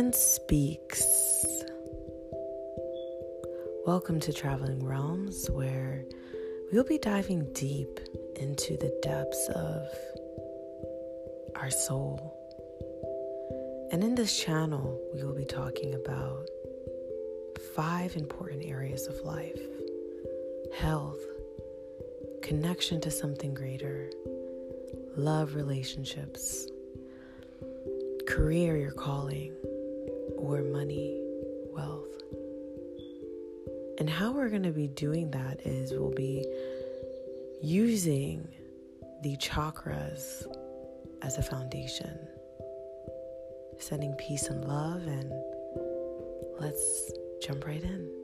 Woman Speaks. Welcome to Traveling Realms, where we'll be diving deep into the depths of our soul. And in this channel, we will be talking about five important areas of life health, connection to something greater, love relationships, career, your calling, or money, wealth. And how we're going to be doing that is we'll be using the chakras as a foundation, sending peace and love, and let's jump right in.